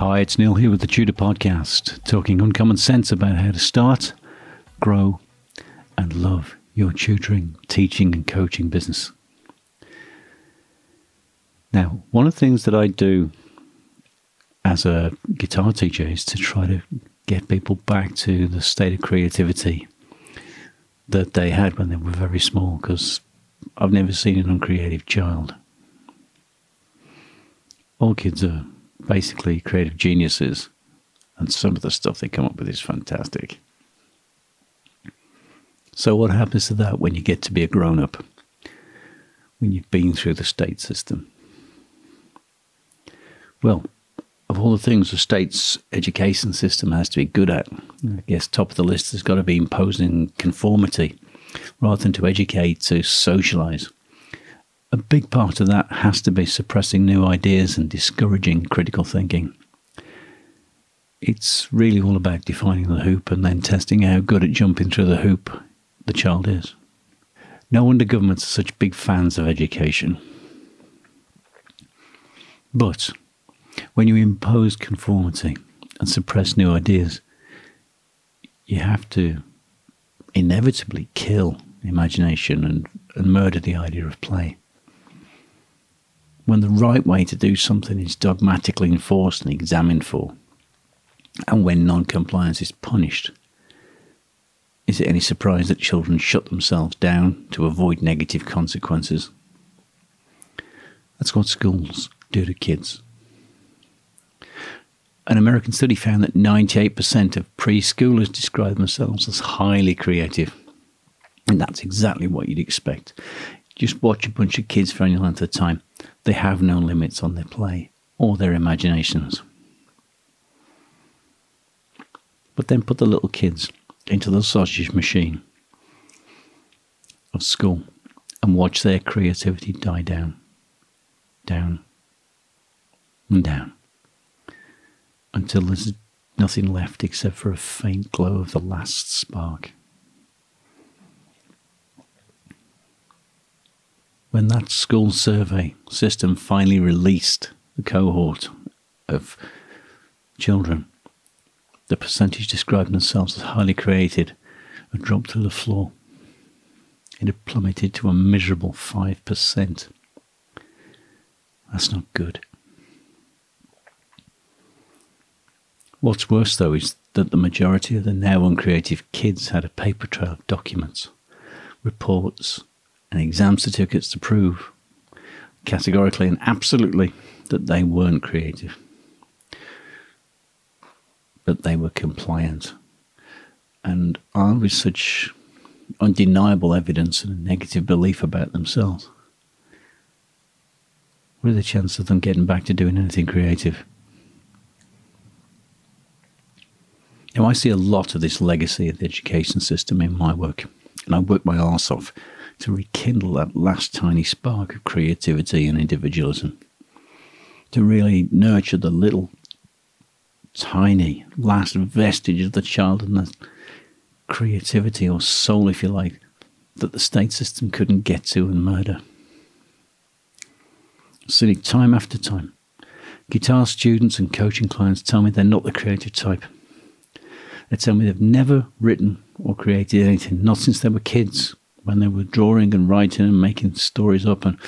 Hi, it's Neil here with the Tutor Podcast, talking uncommon sense about how to start, grow, and love your tutoring, teaching, and coaching business. Now, one of the things that I do as a guitar teacher is to try to get people back to the state of creativity that they had when they were very small, because I've never seen an uncreative child. All kids are basically creative geniuses, and some of the stuff they come up with is fantastic. So, what happens to that when you get to be a grown up? When you've been through the state system? Well, of all the things the state's education system has to be good at, I guess top of the list has got to be imposing conformity rather than to educate, to socialize a big part of that has to be suppressing new ideas and discouraging critical thinking. It's really all about defining the hoop and then testing how good at jumping through the hoop the child is. No wonder governments are such big fans of education. But when you impose conformity and suppress new ideas, you have to inevitably kill imagination and, and murder the idea of play when the right way to do something is dogmatically enforced and examined for, and when non compliance is punished. Is it any surprise that children shut themselves down to avoid negative consequences? That's what schools do to kids. An American study found that 98% of preschoolers describe themselves as highly creative. And that's exactly what you'd expect. Just watch a bunch of kids for any length of time. They have no limits on their play or their imaginations. But then put the little kids into the sausage machine of school and watch their creativity die down, down, and down until there's nothing left except for a faint glow of the last spark. When that school survey system finally released the cohort of children, the percentage describing themselves as highly created had dropped to the floor. It had plummeted to a miserable 5%. That's not good. What's worse, though, is that the majority of the now uncreative kids had a paper trail of documents, reports, and exam certificates to prove categorically and absolutely that they weren't creative, but they were compliant. And armed with such undeniable evidence and a negative belief about themselves, what are the chances of them getting back to doing anything creative? Now, I see a lot of this legacy of the education system in my work, and I work my arse off to rekindle that last tiny spark of creativity and individualism, to really nurture the little tiny last vestige of the child and the creativity or soul, if you like, that the state system couldn't get to and murder. See, time after time, guitar students and coaching clients tell me they're not the creative type. They tell me they've never written or created anything, not since they were kids when they were drawing and writing and making stories up and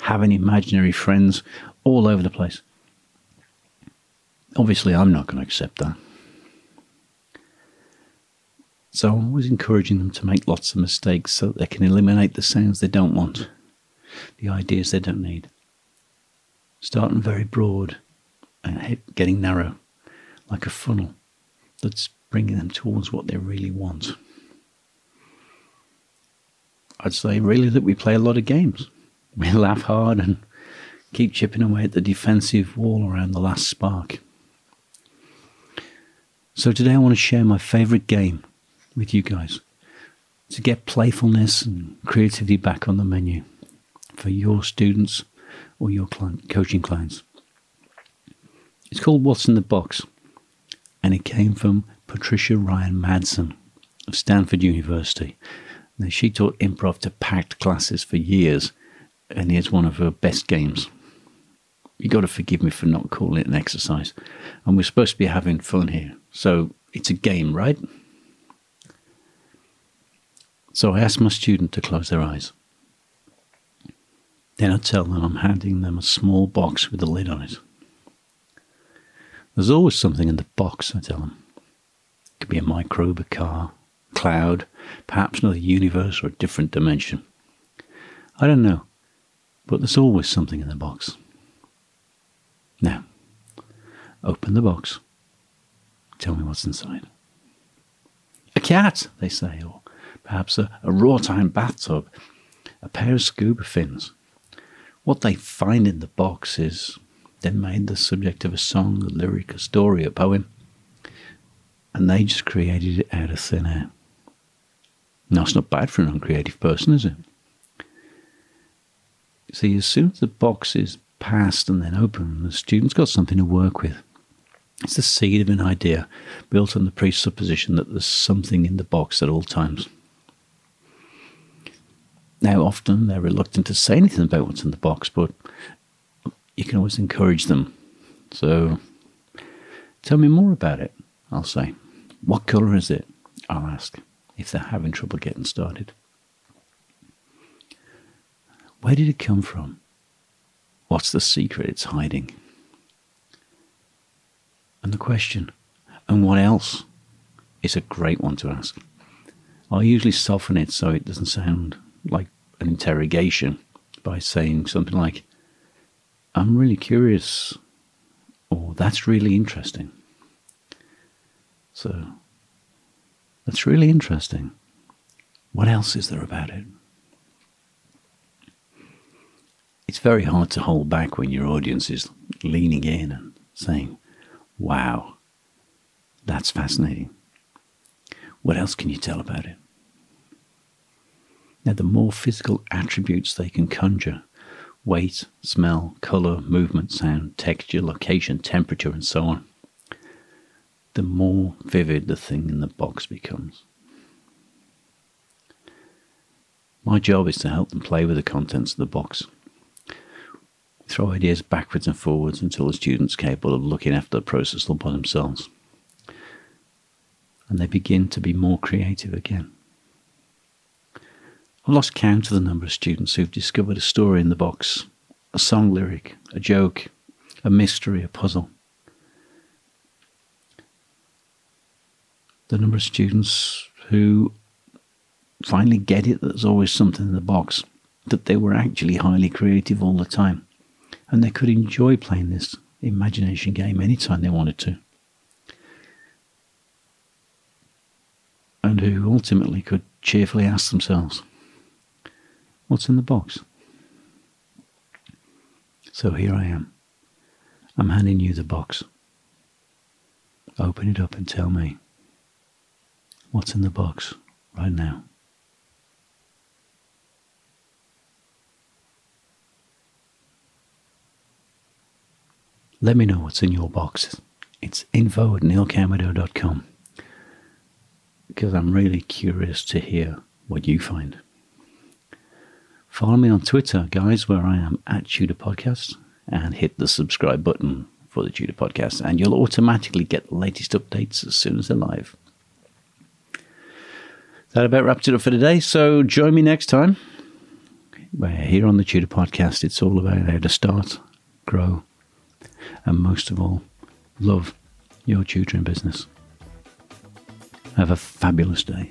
having imaginary friends all over the place. Obviously, I'm not going to accept that. So I'm always encouraging them to make lots of mistakes so that they can eliminate the sounds they don't want, the ideas they don't need. Starting very broad and getting narrow, like a funnel that's bringing them towards what they really want. I'd say really that we play a lot of games. We laugh hard and keep chipping away at the defensive wall around the last spark. So today I want to share my favorite game with you guys to get playfulness and creativity back on the menu for your students or your client, coaching clients. It's called What's in the Box, and it came from Patricia Ryan Madson of Stanford University. Now, she taught improv to packed classes for years, and it's one of her best games. You got to forgive me for not calling it an exercise, and we're supposed to be having fun here, so it's a game, right? So I ask my student to close their eyes. Then I tell them I'm handing them a small box with a lid on it. There's always something in the box, I tell them. It could be a microbe, a car, cloud, perhaps another universe or a different dimension. I don't know, but there's always something in the box. Now, open the box. Tell me what's inside. A cat, they say, or perhaps a, a raw time bathtub, a pair of scuba fins. What they find in the box is then made the subject of a song, a lyric, a story, a poem, and they just created it out of thin air. It's not bad for an uncreative person, is it? See, as soon as the box is passed and then open, the student's got something to work with. It's the seed of an idea built on the presupposition that there's something in the box at all times. Now, often they're reluctant to say anything about what's in the box, but you can always encourage them. So, tell me more about it, I'll say. What colour is it? I'll ask if they're having trouble getting started. Where did it come from? What's the secret it's hiding? And the question, and what else, is a great one to ask. I usually soften it so it doesn't sound like an interrogation by saying something like, I'm really curious, or that's really interesting. So, that's really interesting. What else is there about it? It's very hard to hold back when your audience is leaning in and saying, Wow, that's fascinating. What else can you tell about it? Now, the more physical attributes they can conjure weight, smell, colour, movement, sound, texture, location, temperature, and so on the more vivid the thing in the box becomes. My job is to help them play with the contents of the box. Throw ideas backwards and forwards until the student's capable of looking after the process all by themselves. And they begin to be more creative again. I've lost count of the number of students who've discovered a story in the box, a song lyric, a joke, a mystery, a puzzle. The number of students who finally get it that there's always something in the box, that they were actually highly creative all the time, and they could enjoy playing this imagination game anytime they wanted to. And who ultimately could cheerfully ask themselves, What's in the box? So here I am. I'm handing you the box. Open it up and tell me what's in the box right now. Let me know what's in your box. It's info at neilcamerdo.com because I'm really curious to hear what you find. Follow me on Twitter, guys, where I am at Tutor Podcast, and hit the subscribe button for the Tutor Podcast, and you'll automatically get the latest updates as soon as they're live. That about wraps it up for today. So join me next time. Where here on the Tutor Podcast, it's all about how to start, grow, and most of all, love your tutoring business. Have a fabulous day.